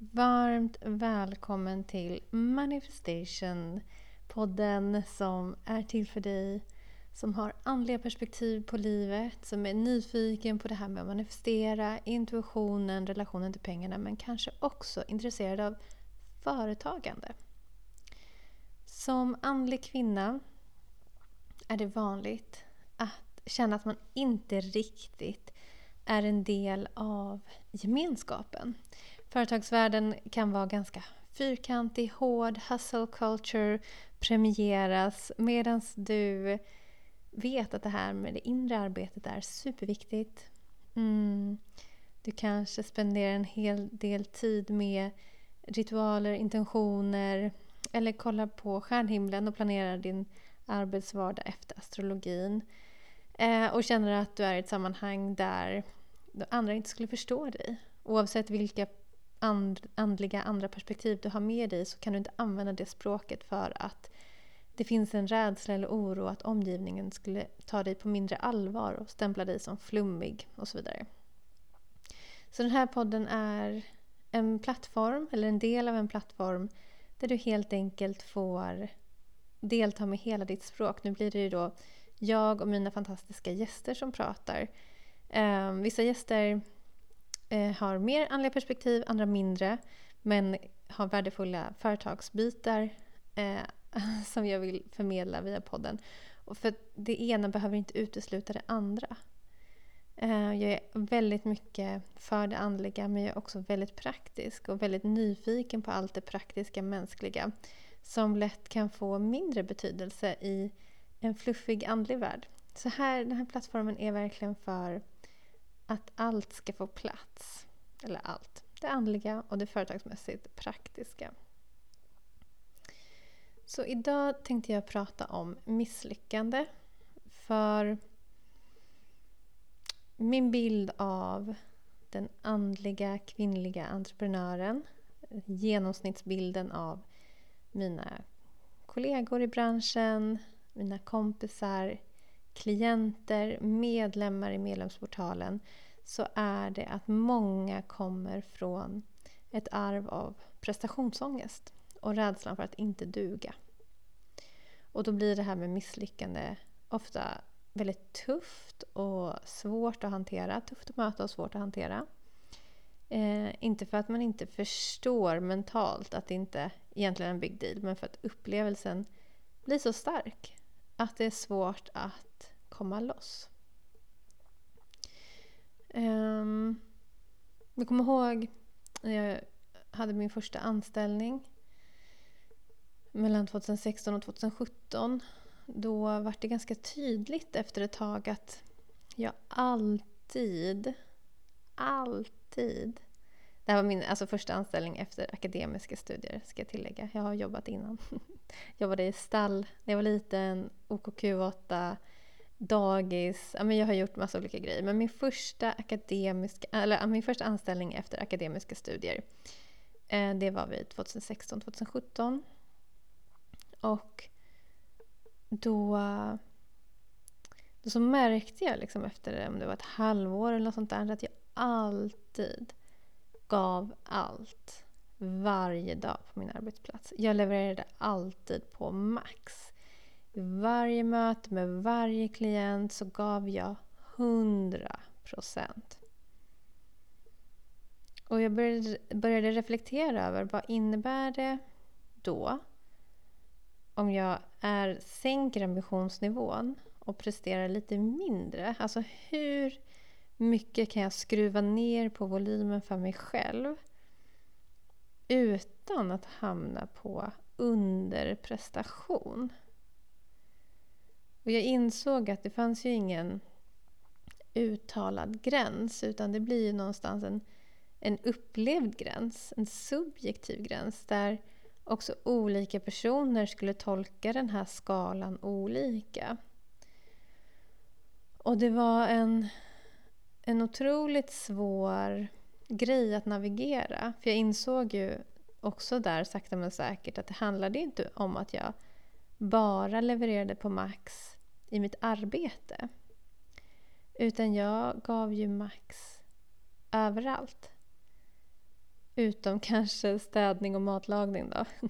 Varmt välkommen till Manifestation podden som är till för dig som har andliga perspektiv på livet, som är nyfiken på det här med att manifestera, intuitionen, relationen till pengarna men kanske också intresserad av företagande. Som andlig kvinna är det vanligt att känna att man inte riktigt är en del av gemenskapen. Företagsvärlden kan vara ganska fyrkantig, hård, hustle culture, premieras medan du vet att det här med det inre arbetet är superviktigt. Mm. Du kanske spenderar en hel del tid med ritualer, intentioner eller kollar på stjärnhimlen och planerar din arbetsvardag efter astrologin. Eh, och känner att du är i ett sammanhang där andra inte skulle förstå dig. Oavsett vilka and, andliga andra perspektiv du har med dig så kan du inte använda det språket för att det finns en rädsla eller oro att omgivningen skulle ta dig på mindre allvar och stämpla dig som flummig och så vidare. Så den här podden är en plattform, eller en del av en plattform där du helt enkelt får delta med hela ditt språk. Nu blir det ju då jag och mina fantastiska gäster som pratar. Eh, vissa gäster eh, har mer andliga perspektiv, andra mindre. Men har värdefulla företagsbitar eh, som jag vill förmedla via podden. Och för det ena behöver inte utesluta det andra. Eh, jag är väldigt mycket för det andliga men jag är också väldigt praktisk och väldigt nyfiken på allt det praktiska mänskliga som lätt kan få mindre betydelse i en fluffig andlig värld. Så här, den här plattformen är verkligen för att allt ska få plats. Eller allt. Det andliga och det företagsmässigt praktiska. Så idag tänkte jag prata om misslyckande. För min bild av den andliga kvinnliga entreprenören, genomsnittsbilden av mina kollegor i branschen, mina kompisar, klienter, medlemmar i medlemsportalen så är det att många kommer från ett arv av prestationsångest och rädslan för att inte duga. Och då blir det här med misslyckande ofta väldigt tufft och svårt att hantera. Tufft att möta och svårt att hantera. Eh, inte för att man inte förstår mentalt att det inte egentligen är en big deal men för att upplevelsen blir så stark att det är svårt att komma loss. Um, jag kommer ihåg när jag hade min första anställning mellan 2016 och 2017. Då var det ganska tydligt efter ett tag att jag alltid, alltid det här var min alltså, första anställning efter akademiska studier, ska jag tillägga. Jag har jobbat innan. Jag Jobbade i stall när jag var liten, OKQ8, dagis. Ja, men jag har gjort massa olika grejer. Men min första, akademiska, eller, min första anställning efter akademiska studier eh, det var vid 2016-2017. Och då, då så märkte jag liksom efter om det var ett halvår eller något sånt där att jag alltid gav allt varje dag på min arbetsplats. Jag levererade alltid på max. Varje möte med varje klient så gav jag 100 procent. Och jag började, började reflektera över vad innebär det då om jag är, sänker ambitionsnivån och presterar lite mindre? Alltså hur mycket kan jag skruva ner på volymen för mig själv utan att hamna på underprestation? Och jag insåg att det fanns ju ingen uttalad gräns utan det blir ju någonstans en, en upplevd gräns, en subjektiv gräns där också olika personer skulle tolka den här skalan olika. Och det var en en otroligt svår grej att navigera. För jag insåg ju också där sakta men säkert att det handlade inte om att jag bara levererade på max i mitt arbete. Utan jag gav ju max överallt. Utom kanske städning och matlagning då.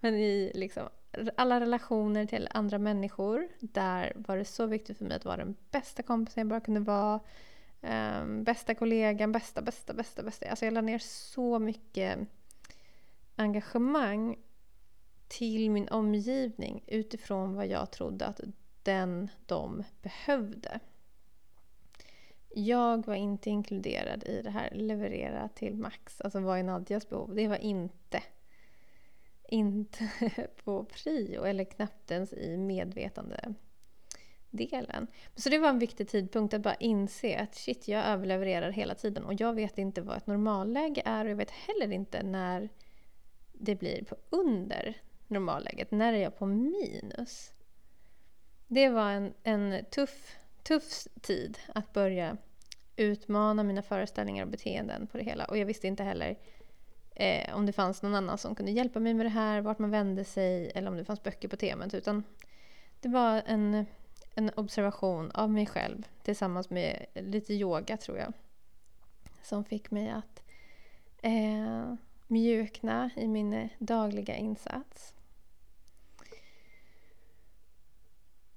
Men i liksom alla relationer till andra människor, där var det så viktigt för mig att vara den bästa kompisen jag bara kunde vara. Um, bästa kollegan, bästa, bästa, bästa, bästa. Alltså jag la ner så mycket engagemang till min omgivning utifrån vad jag trodde att den de behövde. Jag var inte inkluderad i det här leverera till max, alltså vad är Nadjas behov? Det var inte, inte på prio eller knappt ens i medvetande delen. Så det var en viktig tidpunkt att bara inse att shit, jag överlevererar hela tiden och jag vet inte vad ett normalläge är och jag vet heller inte när det blir på under normalläget. När är jag på minus? Det var en, en tuff, tuff tid att börja utmana mina föreställningar och beteenden på det hela. Och jag visste inte heller eh, om det fanns någon annan som kunde hjälpa mig med det här, vart man vände sig eller om det fanns böcker på temat. Utan det var en, en observation av mig själv tillsammans med lite yoga tror jag. Som fick mig att eh, mjukna i min dagliga insats.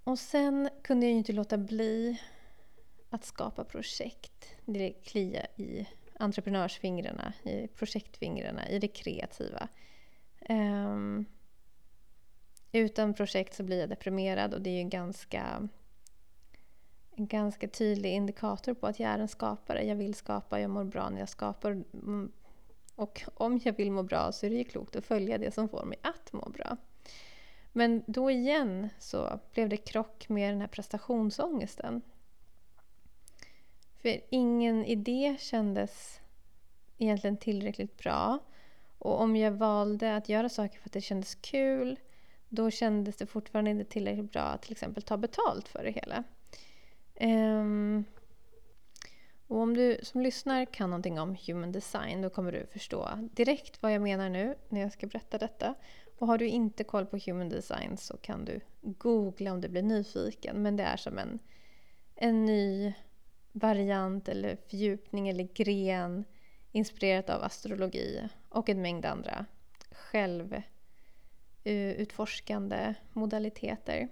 Och sen kunde jag ju inte låta bli att skapa projekt. Det kliar i entreprenörsfingrarna, i projektfingrarna, i det kreativa. Um, utan projekt så blir jag deprimerad och det är ju en ganska, en ganska tydlig indikator på att jag är en skapare. Jag vill skapa, jag mår bra när jag skapar. Mm, och om jag vill må bra så är det ju klokt att följa det som får mig att må bra. Men då igen så blev det krock med den här prestationsångesten. För ingen idé kändes egentligen tillräckligt bra. Och om jag valde att göra saker för att det kändes kul då kändes det fortfarande inte tillräckligt bra att till exempel ta betalt för det hela. Um, och om du som lyssnar kan någonting om human design då kommer du förstå direkt vad jag menar nu när jag ska berätta detta. Och har du inte koll på human design så kan du googla om du blir nyfiken. Men det är som en, en ny variant eller fördjupning eller gren inspirerat av astrologi och en mängd andra självutforskande modaliteter.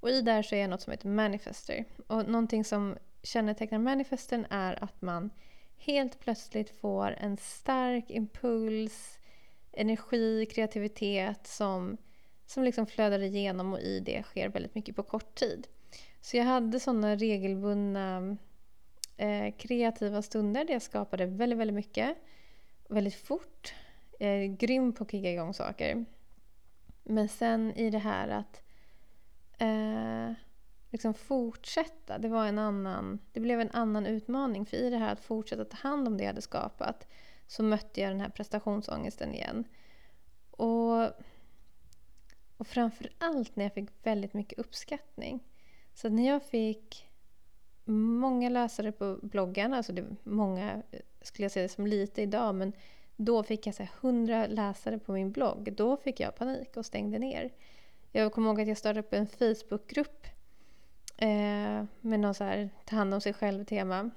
Och i där så är något som heter manifester. Och någonting som kännetecknar manifesten är att man helt plötsligt får en stark impuls, energi, kreativitet som, som liksom flödar igenom och i det sker väldigt mycket på kort tid. Så jag hade sådana regelbundna eh, kreativa stunder där jag skapade väldigt, väldigt mycket. Väldigt fort. Jag är grym på att kicka igång saker. Men sen i det här att eh, liksom fortsätta. Det, var en annan, det blev en annan utmaning. För i det här att fortsätta ta hand om det jag hade skapat så mötte jag den här prestationsångesten igen. Och, och framför allt när jag fick väldigt mycket uppskattning. Så när jag fick många läsare på bloggen, alltså det, många skulle jag säga som lite idag, men då fick jag så 100 läsare på min blogg. Då fick jag panik och stängde ner. Jag kommer ihåg att jag startade upp en Facebookgrupp eh, med någon så här ta hand om sig själv-tema.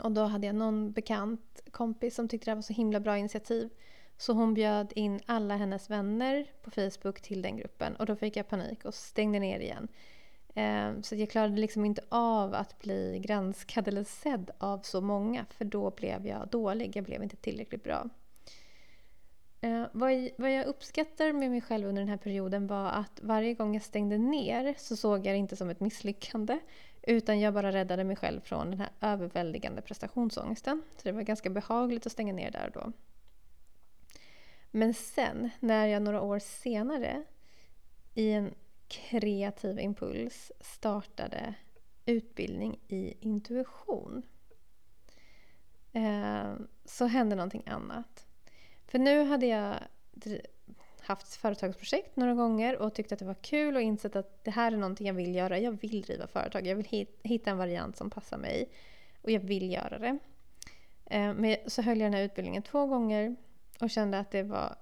Och då hade jag någon bekant kompis som tyckte det var så himla bra initiativ. Så hon bjöd in alla hennes vänner på Facebook till den gruppen och då fick jag panik och stängde ner igen. Ehm, så jag klarade liksom inte av att bli granskad eller sedd av så många för då blev jag dålig, jag blev inte tillräckligt bra. Ehm, vad jag uppskattar med mig själv under den här perioden var att varje gång jag stängde ner så såg jag det inte som ett misslyckande utan jag bara räddade mig själv från den här överväldigande prestationsångesten. Så det var ganska behagligt att stänga ner där och då. Men sen, när jag några år senare i en kreativ impuls startade utbildning i intuition eh, så hände någonting annat. För nu hade jag haft företagsprojekt några gånger och tyckt att det var kul och insett att det här är någonting jag vill göra. Jag vill driva företag. Jag vill hitta en variant som passar mig och jag vill göra det. Eh, men så höll jag den här utbildningen två gånger och kände att det var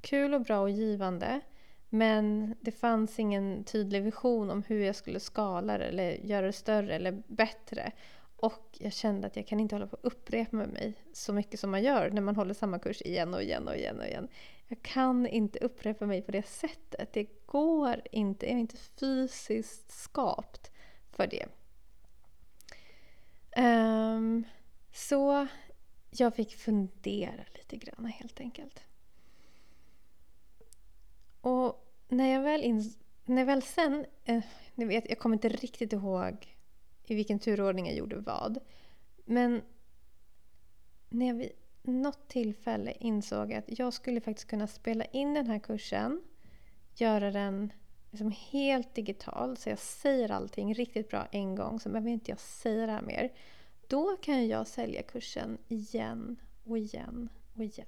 kul och bra och givande. Men det fanns ingen tydlig vision om hur jag skulle skala det eller göra det större eller bättre. Och jag kände att jag kan inte hålla på att upprepa med mig så mycket som man gör när man håller samma kurs igen och igen och igen och igen. Jag kan inte upprepa mig på det sättet. Det går inte. Jag är inte fysiskt skapt för det. Um, så jag fick fundera lite grann helt enkelt. Och när jag väl, in, när jag väl sen, eh, ni vet, jag kommer inte riktigt ihåg i vilken turordning jag gjorde vad. Men när jag vid något tillfälle insåg att jag skulle faktiskt kunna spela in den här kursen, göra den liksom helt digital, så jag säger allting riktigt bra en gång, så behöver inte jag säga det här mer. Då kan jag sälja kursen igen och igen och igen.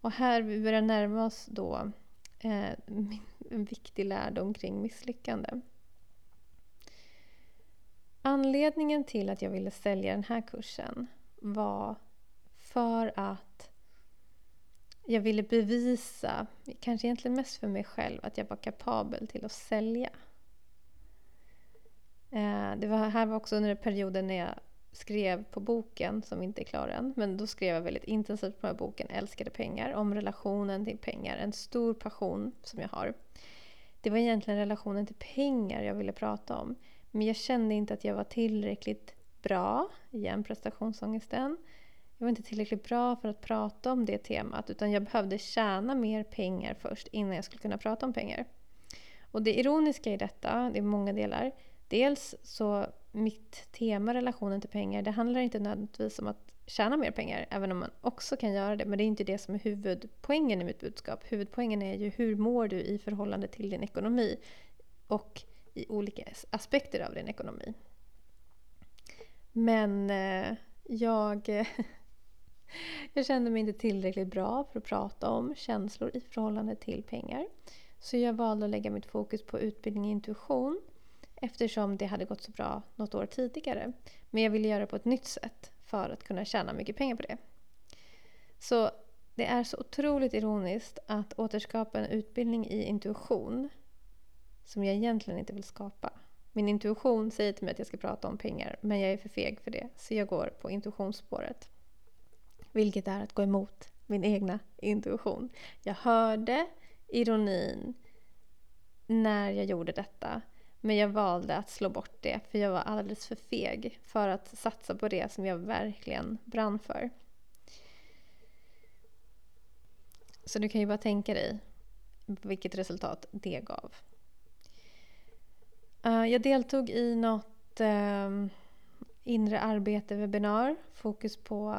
Och här vi börjar närma oss då eh, en viktig lärdom kring misslyckande. Anledningen till att jag ville sälja den här kursen var för att jag ville bevisa, kanske egentligen mest för mig själv, att jag var kapabel till att sälja. Eh, det var, här var också under perioden när jag skrev på boken, som inte är klar än, men då skrev jag väldigt intensivt på den här boken Älskade pengar, om relationen till pengar. En stor passion som jag har. Det var egentligen relationen till pengar jag ville prata om. Men jag kände inte att jag var tillräckligt bra, igen prestationsångesten. Jag var inte tillräckligt bra för att prata om det temat utan jag behövde tjäna mer pengar först innan jag skulle kunna prata om pengar. Och det ironiska i detta, det är många delar. Dels så mitt tema relationen till pengar, det handlar inte nödvändigtvis om att tjäna mer pengar, även om man också kan göra det. Men det är inte det som är huvudpoängen i mitt budskap. Huvudpoängen är ju hur mår du i förhållande till din ekonomi och i olika aspekter av din ekonomi. Men eh, jag, jag kände mig inte tillräckligt bra för att prata om känslor i förhållande till pengar. Så jag valde att lägga mitt fokus på utbildning i intuition eftersom det hade gått så bra något år tidigare. Men jag ville göra det på ett nytt sätt för att kunna tjäna mycket pengar på det. Så det är så otroligt ironiskt att återskapa en utbildning i intuition som jag egentligen inte vill skapa. Min intuition säger till mig att jag ska prata om pengar men jag är för feg för det så jag går på intuitionsspåret. Vilket är att gå emot min egna intuition. Jag hörde ironin när jag gjorde detta men jag valde att slå bort det för jag var alldeles för feg för att satsa på det som jag verkligen brann för. Så du kan ju bara tänka dig vilket resultat det gav. Eh, jag deltog i något ehm, inre arbete-webinar. Fokus på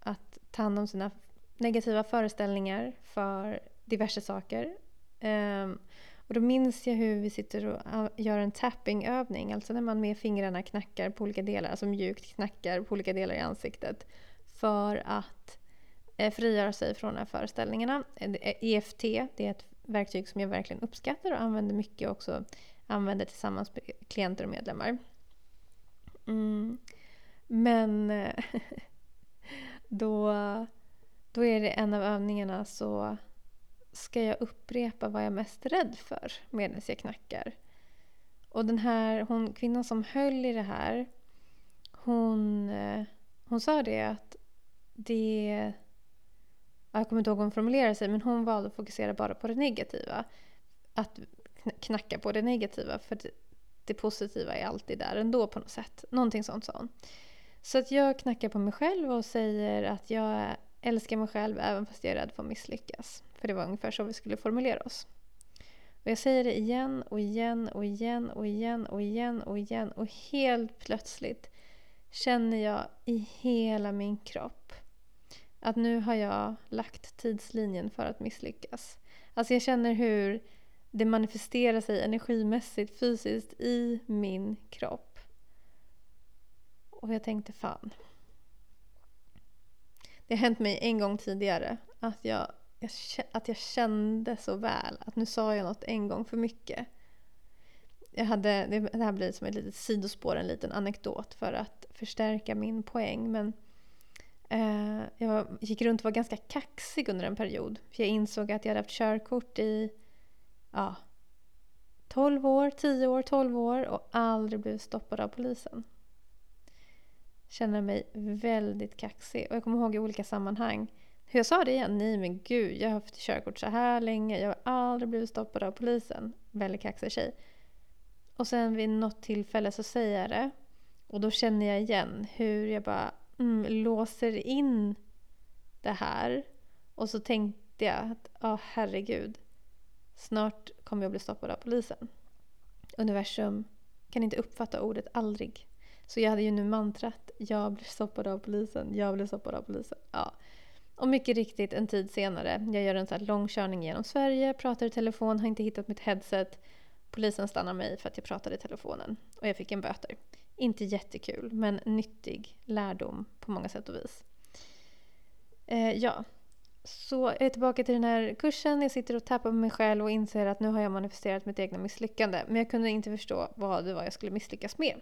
att ta hand om sina negativa föreställningar för diverse saker. Ehm, och då minns jag hur vi sitter och ah, gör en tappingövning, alltså när man med fingrarna knackar på olika delar, alltså mjukt knackar på olika delar i ansiktet för att eh, frigöra sig från de här föreställningarna. Eh, EFT, det är ett verktyg som jag verkligen uppskattar och använder mycket också använder tillsammans med klienter och medlemmar. Mm. Men då, då är det en av övningarna så ska jag upprepa vad jag är mest rädd för medan jag knackar. Och den här hon, kvinnan som höll i det här hon, hon sa det att det... Jag kommer inte ihåg hur hon formulerade sig men hon valde att fokusera bara på det negativa. Att knacka på det negativa för det, det positiva är alltid där ändå på något sätt. Någonting sånt sa hon. Så att jag knackar på mig själv och säger att jag älskar mig själv även fast jag är rädd för att misslyckas. För det var ungefär så vi skulle formulera oss. Och jag säger det igen och igen och igen och igen och igen och igen och helt plötsligt känner jag i hela min kropp att nu har jag lagt tidslinjen för att misslyckas. Alltså jag känner hur det manifesterar sig energimässigt, fysiskt i min kropp. Och jag tänkte fan. Det har hänt mig en gång tidigare att jag, jag, att jag kände så väl att nu sa jag något en gång för mycket. Jag hade, det här blir som ett litet sidospår, en liten anekdot för att förstärka min poäng. Men eh, jag gick runt och var ganska kaxig under en period. För jag insåg att jag hade haft körkort i ja, 12 år, 10 år, 12 år och aldrig blivit stoppad av polisen. Känner mig väldigt kaxig. Och jag kommer ihåg i olika sammanhang hur jag sa det igen. Nej men gud, jag har haft körkort så här länge. Jag har aldrig blivit stoppad av polisen. Väldigt kaxig tjej. Och sen vid något tillfälle så säger jag det. Och då känner jag igen hur jag bara mm, låser in det här. Och så tänkte jag att, ja oh, herregud. Snart kommer jag bli stoppad av polisen. Universum kan inte uppfatta ordet aldrig. Så jag hade ju nu mantrat, jag blir stoppad av polisen, jag blir stoppad av polisen. Ja. Och mycket riktigt en tid senare, jag gör en sån här långkörning genom Sverige, pratar i telefon, har inte hittat mitt headset. Polisen stannar mig för att jag pratade i telefonen och jag fick en böter. Inte jättekul, men nyttig lärdom på många sätt och vis. Eh, ja, så jag är tillbaka till den här kursen. Jag sitter och tappar på mig själv och inser att nu har jag manifesterat mitt egna misslyckande. Men jag kunde inte förstå vad det var jag skulle misslyckas med.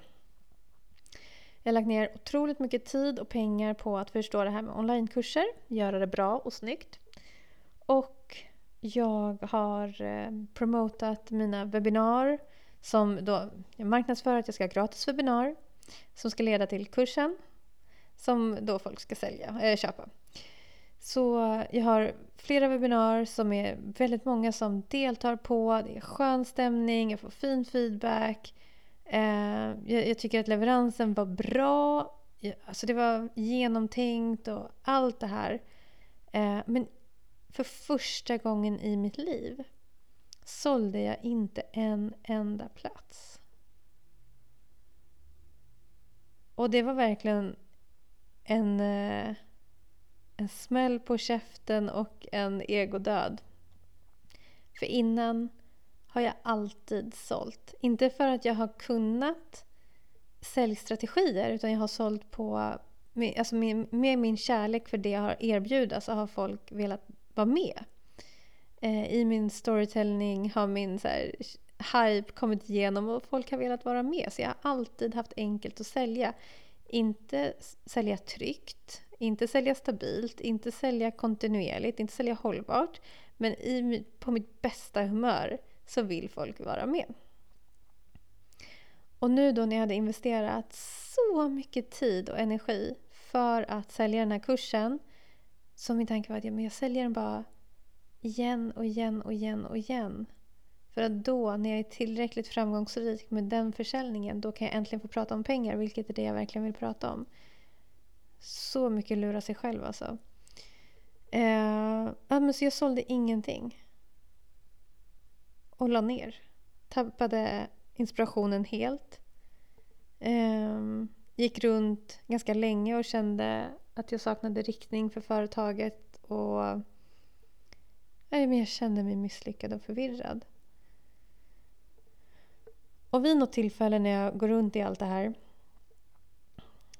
Jag har lagt ner otroligt mycket tid och pengar på att förstå det här med onlinekurser, göra det bra och snyggt. Och jag har eh, promotat mina webbinar som då jag marknadsför att jag ska ha gratis webbinar som ska leda till kursen som då folk ska sälja, äh, köpa. Så jag har flera webbinar som är väldigt många som deltar på. Det är skön stämning, jag får fin feedback. Eh, jag, jag, tycker att leveransen var bra. Alltså det var genomtänkt och allt det här. Eh, men för första gången i mitt liv sålde jag inte en enda plats. Och det var verkligen en, eh, en smäll på käften och en egodöd. För innan har jag alltid sålt. Inte för att jag har kunnat säljstrategier utan jag har sålt på alltså med, med min kärlek för det jag har erbjudit så har folk velat vara med. Eh, I min storytelling har min så här, hype kommit igenom och folk har velat vara med. Så jag har alltid haft enkelt att sälja. Inte sälja tryggt, inte sälja stabilt, inte sälja kontinuerligt, inte sälja hållbart. Men i, på mitt bästa humör så vill folk vara med. Och nu då när jag hade investerat så mycket tid och energi för att sälja den här kursen så min tanke var att ja, men jag säljer den bara igen och igen och igen och igen. För att då, när jag är tillräckligt framgångsrik med den försäljningen, då kan jag äntligen få prata om pengar, vilket är det jag verkligen vill prata om. Så mycket lura sig själv alltså. Eh, men så jag sålde ingenting. Och la ner. Tappade inspirationen helt. Eh, gick runt ganska länge och kände att jag saknade riktning för företaget. Och eh, men jag kände mig misslyckad och förvirrad. Och vid något tillfälle när jag går runt i allt det här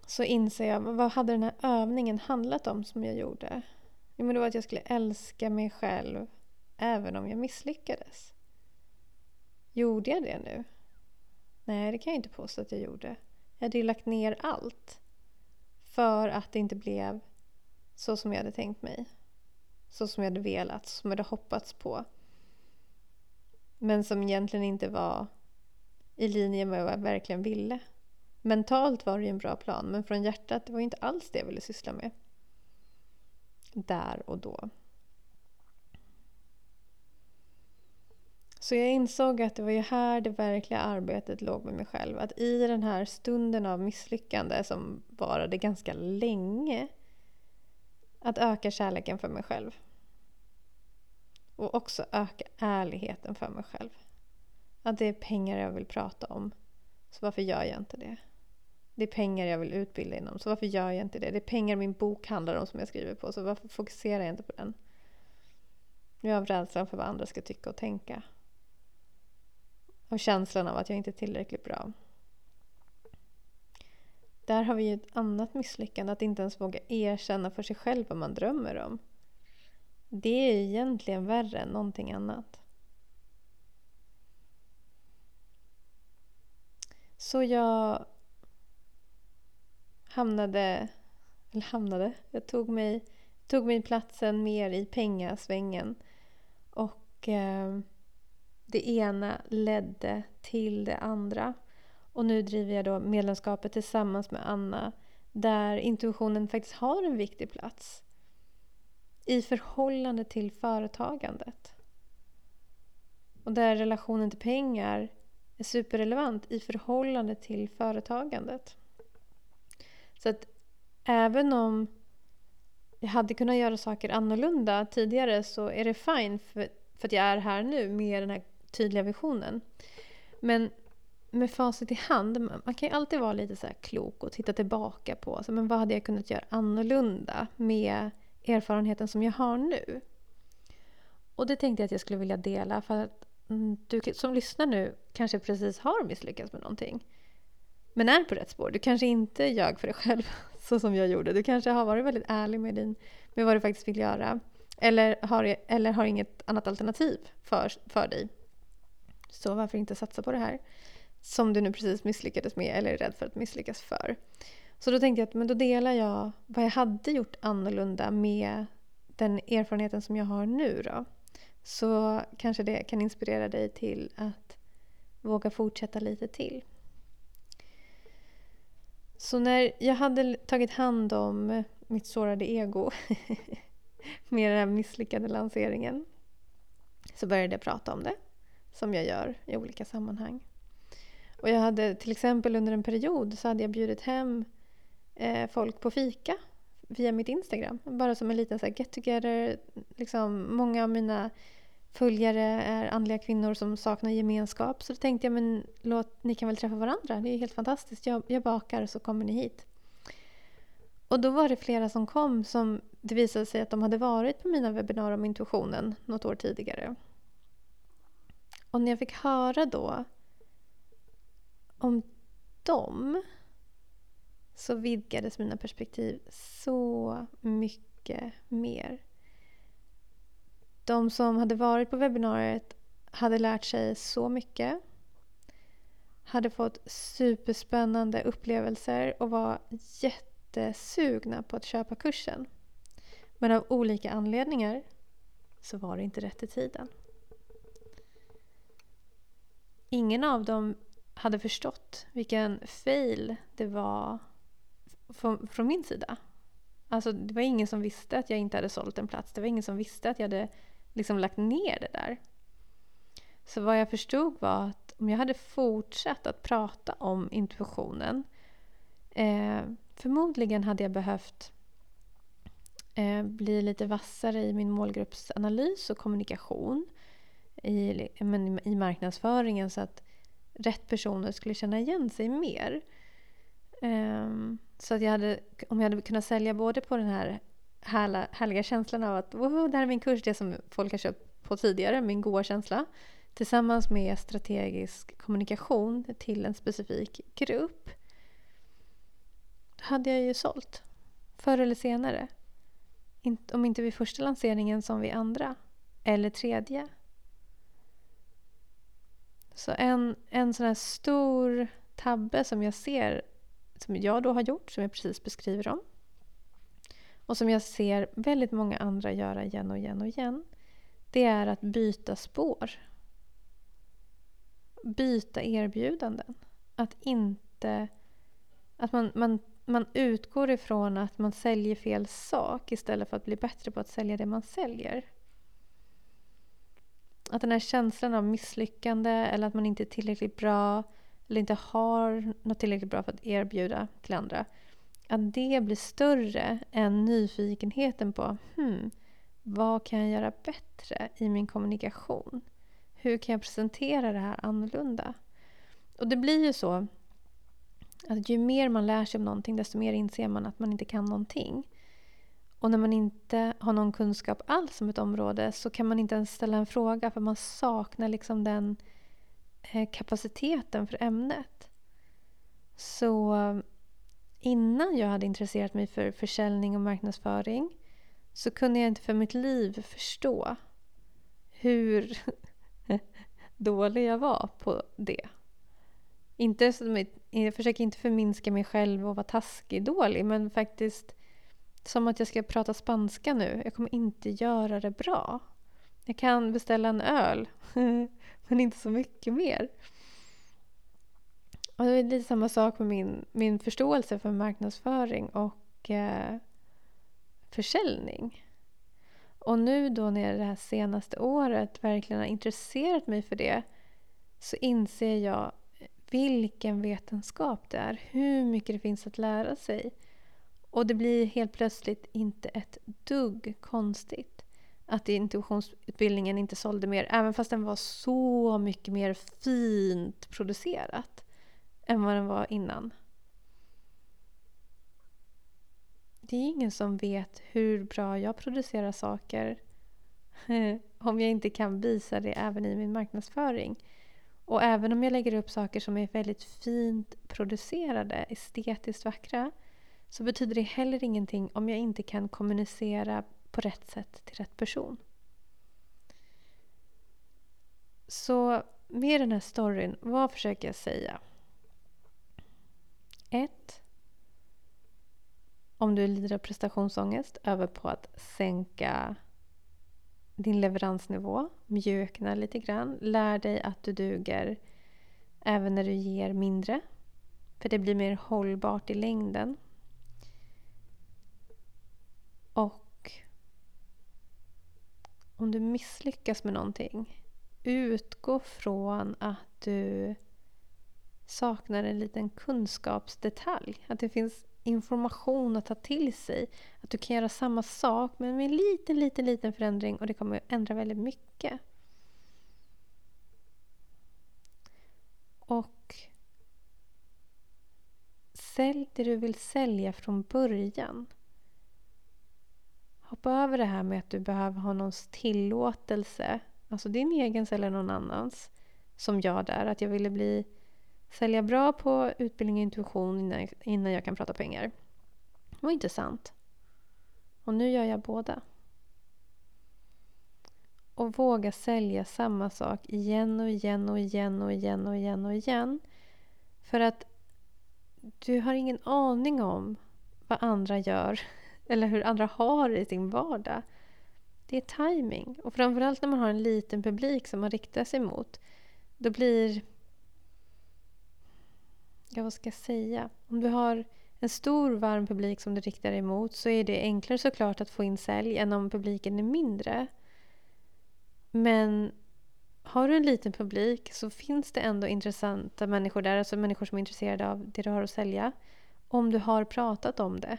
så inser jag, vad hade den här övningen handlat om som jag gjorde? Jo, men det var att jag skulle älska mig själv även om jag misslyckades. Gjorde jag det nu? Nej, det kan jag inte påstå att jag gjorde. Jag hade ju lagt ner allt för att det inte blev så som jag hade tänkt mig. Så som jag hade velat, som jag hade hoppats på. Men som egentligen inte var i linje med vad jag verkligen ville. Mentalt var det ju en bra plan, men från hjärtat det var inte alls det jag ville syssla med. Där och då. Så jag insåg att det var ju här det verkliga arbetet låg med mig själv. Att i den här stunden av misslyckande som varade ganska länge, att öka kärleken för mig själv. Och också öka ärligheten för mig själv. Att det är pengar jag vill prata om. Så varför gör jag inte det? Det är pengar jag vill utbilda inom, så varför gör jag inte det? Det är pengar min bok handlar om som jag skriver på, så varför fokuserar jag inte på den? Nu av rädslan för vad andra ska tycka och tänka. Och känslan av att jag inte är tillräckligt bra. Där har vi ju ett annat misslyckande, att inte ens våga erkänna för sig själv vad man drömmer om. Det är egentligen värre än någonting annat. Så jag hamnade, eller hamnade, jag tog mig, tog mig platsen mer i pengasvängen. Och eh, det ena ledde till det andra. Och nu driver jag då medlemskapet tillsammans med Anna där intuitionen faktiskt har en viktig plats i förhållande till företagandet. Och där relationen till pengar är superrelevant i förhållande till företagandet. Så att även om jag hade kunnat göra saker annorlunda tidigare så är det fine för, för att jag är här nu med den här tydliga visionen. Men med facit i hand, man kan ju alltid vara lite så klok och titta tillbaka på så men vad hade jag kunnat göra annorlunda med erfarenheten som jag har nu. Och det tänkte jag att jag skulle vilja dela för att mm, du som lyssnar nu kanske precis har misslyckats med någonting. Men är på rätt spår. Du kanske inte ljög för dig själv så som jag gjorde. Du kanske har varit väldigt ärlig med, din, med vad du faktiskt vill göra. Eller har, eller har inget annat alternativ för, för dig. Så varför inte satsa på det här? Som du nu precis misslyckades med eller är rädd för att misslyckas för. Så då tänkte jag att men då delar jag vad jag hade gjort annorlunda med den erfarenheten som jag har nu då. Så kanske det kan inspirera dig till att våga fortsätta lite till. Så när jag hade tagit hand om eh, mitt sårade ego med den här misslyckade lanseringen så började jag prata om det som jag gör i olika sammanhang. Och jag hade till exempel under en period så hade jag bjudit hem eh, folk på fika via mitt Instagram. Bara som en liten så get together. Liksom, många av mina följare är andliga kvinnor som saknar gemenskap. Så då tänkte jag men låt, ni kan väl träffa varandra. Det är helt fantastiskt. Jag, jag bakar så kommer ni hit. Och då var det flera som kom som det visade sig att de hade varit på mina webbinarier om intuitionen något år tidigare. Och när jag fick höra då om dem så vidgades mina perspektiv så mycket mer. De som hade varit på webbinariet hade lärt sig så mycket. Hade fått superspännande upplevelser och var jättesugna på att köpa kursen. Men av olika anledningar så var det inte rätt i tiden. Ingen av dem hade förstått vilken fail det var från, från min sida. Alltså det var ingen som visste att jag inte hade sålt en plats. Det var ingen som visste att jag hade liksom lagt ner det där. Så vad jag förstod var att om jag hade fortsatt att prata om intuitionen eh, förmodligen hade jag behövt eh, bli lite vassare i min målgruppsanalys och kommunikation i, men, i marknadsföringen så att rätt personer skulle känna igen sig mer. Eh, så att jag hade, om jag hade kunnat sälja både på den här härla, härliga känslan av att woho, det här är min kurs, det som folk har köpt på tidigare, min goa känsla. Tillsammans med strategisk kommunikation till en specifik grupp. Hade jag ju sålt. Förr eller senare. Om inte vid första lanseringen som vid andra. Eller tredje. Så en, en sån här stor tabbe som jag ser, som jag då har gjort, som jag precis beskriver om. Och som jag ser väldigt många andra göra igen och igen och igen. Det är att byta spår. Byta erbjudanden. Att inte... Att man, man, man utgår ifrån att man säljer fel sak istället för att bli bättre på att sälja det man säljer att den här känslan av misslyckande eller att man inte är tillräckligt bra eller inte har något tillräckligt bra för att erbjuda till andra. Att det blir större än nyfikenheten på hmm, vad kan jag göra bättre i min kommunikation? Hur kan jag presentera det här annorlunda? Och det blir ju så att ju mer man lär sig om någonting desto mer inser man att man inte kan någonting. Och när man inte har någon kunskap alls om ett område så kan man inte ens ställa en fråga för man saknar liksom den eh, kapaciteten för ämnet. Så innan jag hade intresserat mig för försäljning och marknadsföring så kunde jag inte för mitt liv förstå hur dålig jag var på det. Inte, jag försöker inte förminska mig själv och vara taskig dålig men faktiskt som att jag ska prata spanska nu. Jag kommer inte göra det bra. Jag kan beställa en öl, men inte så mycket mer. Och det är lite samma sak med min, min förståelse för marknadsföring och eh, försäljning. Och nu då när jag det här senaste året verkligen har intresserat mig för det så inser jag vilken vetenskap det är. Hur mycket det finns att lära sig. Och det blir helt plötsligt inte ett dugg konstigt att intuitionsutbildningen inte sålde mer, även fast den var så mycket mer fint producerat än vad den var innan. Det är ingen som vet hur bra jag producerar saker om jag inte kan visa det även i min marknadsföring. Och även om jag lägger upp saker som är väldigt fint producerade, estetiskt vackra, så betyder det heller ingenting om jag inte kan kommunicera på rätt sätt till rätt person. Så med den här storyn, vad försöker jag säga? 1. Om du lider av prestationsångest, öva på att sänka din leveransnivå, mjukna lite grann. Lär dig att du duger även när du ger mindre. För det blir mer hållbart i längden. Och om du misslyckas med någonting, utgå från att du saknar en liten kunskapsdetalj. Att det finns information att ta till sig. Att du kan göra samma sak men med en liten, liten, liten förändring och det kommer ändra väldigt mycket. Och sälj det du vill sälja från början. Hoppa över det här med att du behöver ha någons tillåtelse, alltså din egen eller någon annans, som jag där. Att jag ville bli sälja bra på utbildning och intuition innan, innan jag kan prata pengar. Det var inte sant. Och nu gör jag båda. Och våga sälja samma sak igen och igen och igen och igen och igen och igen. För att du har ingen aning om vad andra gör eller hur andra har i sin vardag. Det är timing. Och framförallt när man har en liten publik som man riktar sig mot. Då blir ja, vad ska jag säga? Om du har en stor varm publik som du riktar dig mot så är det enklare såklart att få in sälj än om publiken är mindre. Men har du en liten publik så finns det ändå intressanta människor där, alltså människor som är intresserade av det du har att sälja. Om du har pratat om det.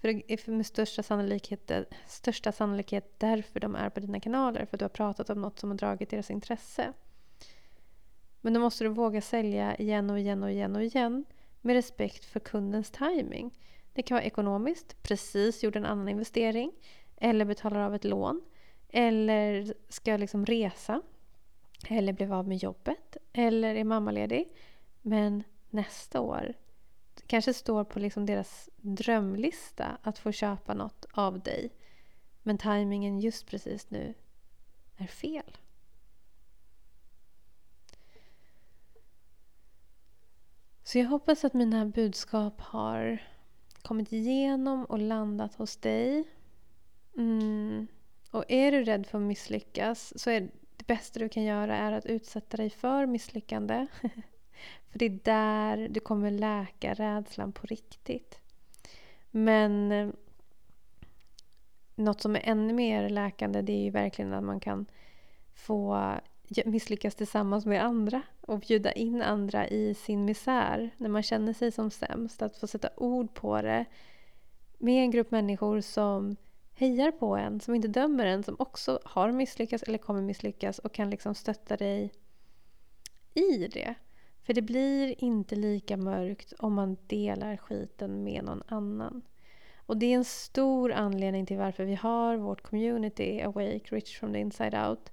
För det är med största sannolikhet, största sannolikhet därför de är på dina kanaler. För att du har pratat om något som har dragit deras intresse. Men då måste du våga sälja igen och igen och igen och igen med respekt för kundens timing. Det kan vara ekonomiskt, precis gjort en annan investering eller betalar av ett lån eller ska liksom resa eller blev av med jobbet eller är mammaledig. Men nästa år det kanske står på liksom deras drömlista att få köpa något av dig. Men tajmingen just precis nu är fel. Så jag hoppas att mina budskap har kommit igenom och landat hos dig. Mm. Och är du rädd för att misslyckas så är det bästa du kan göra är att utsätta dig för misslyckande. för det är där du kommer läka rädslan på riktigt. Men eh, något som är ännu mer läkande det är ju verkligen att man kan få misslyckas tillsammans med andra och bjuda in andra i sin misär när man känner sig som sämst. Att få sätta ord på det med en grupp människor som hejar på en, som inte dömer en, som också har misslyckats eller kommer misslyckas och kan liksom stötta dig i det. För det blir inte lika mörkt om man delar skiten med någon annan. Och det är en stor anledning till varför vi har vårt community Awake, Rich from the Inside Out.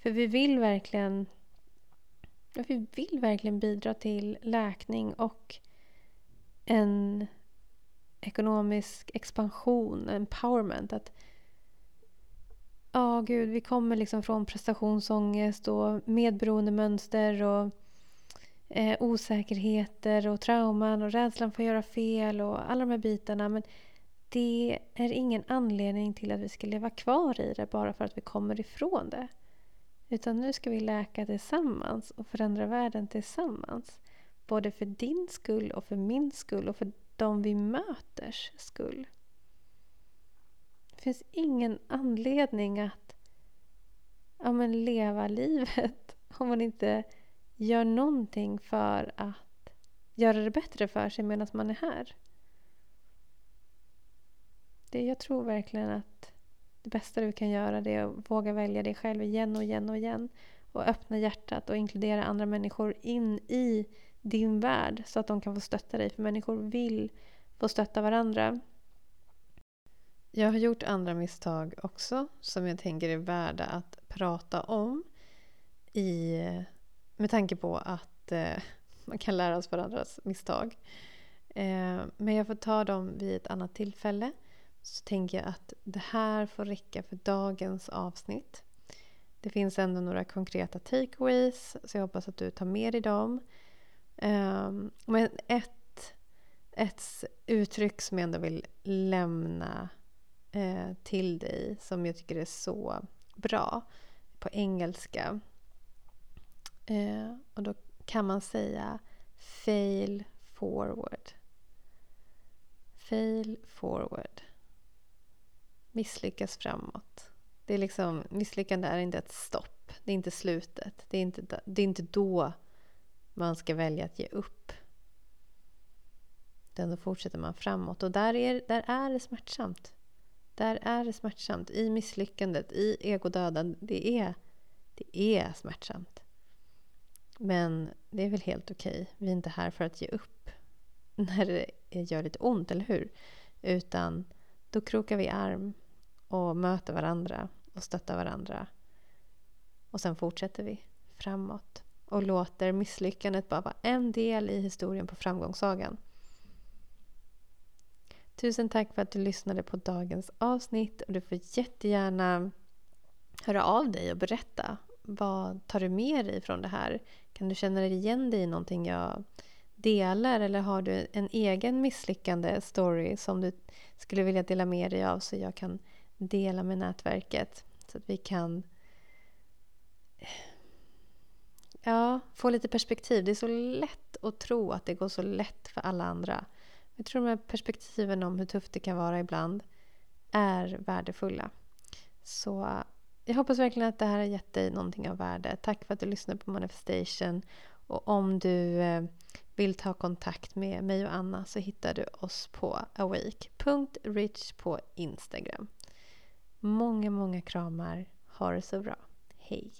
För vi vill verkligen vi vill verkligen bidra till läkning och en ekonomisk expansion, empowerment. Att Ja, oh, gud, vi kommer liksom från prestationsångest och medberoendemönster och eh, osäkerheter och trauman och rädslan för att göra fel och alla de här bitarna. Men det är ingen anledning till att vi ska leva kvar i det bara för att vi kommer ifrån det. Utan nu ska vi läka tillsammans och förändra världen tillsammans. både för din skull och för min skull och för de vi möters skull. Det finns ingen anledning att ja, men leva livet om man inte gör någonting för att göra det bättre för sig medan man är här. Det, jag tror verkligen att det bästa du kan göra det är att våga välja dig själv igen och igen och igen och öppna hjärtat och inkludera andra människor in i din värld så att de kan få stötta dig. För människor vill få stötta varandra. Jag har gjort andra misstag också som jag tänker är värda att prata om i, med tanke på att eh, man kan lära oss varandras misstag. Eh, men jag får ta dem vid ett annat tillfälle. Så tänker jag att det här får räcka för dagens avsnitt. Det finns ändå några konkreta takeaways så jag hoppas att du tar med dig dem. Um, men ett, ett uttryck som jag ändå vill lämna eh, till dig som jag tycker är så bra på engelska. Eh, och då kan man säga fail forward. Fail forward. Misslyckas framåt. Det är liksom, misslyckande är inte ett stopp. Det är inte slutet. Det är inte, det är inte då man ska välja att ge upp. Utan då fortsätter man framåt. Och där är, där är det smärtsamt. Där är det smärtsamt. I misslyckandet, i egodöden. Det är, det är smärtsamt. Men det är väl helt okej. Vi är inte här för att ge upp när det gör lite ont, eller hur? Utan då krokar vi arm och möter varandra och stöttar varandra. Och sen fortsätter vi framåt och låter misslyckandet bara vara en del i historien på framgångssagan. Tusen tack för att du lyssnade på dagens avsnitt och du får jättegärna höra av dig och berätta. Vad tar du med dig från det här? Kan du känna igen dig i någonting jag delar eller har du en egen misslyckande story som du skulle vilja dela med dig av så jag kan dela med nätverket så att vi kan ja, få lite perspektiv. Det är så lätt att tro att det går så lätt för alla andra. Jag tror att perspektiven om hur tufft det kan vara ibland är värdefulla. Så jag hoppas verkligen att det här har gett dig någonting av värde. Tack för att du lyssnade på Manifestation. Och om du eh, vill ta kontakt med mig och Anna så hittar du oss på awake.rich på Instagram. Många, många kramar. Ha det så bra. Hej!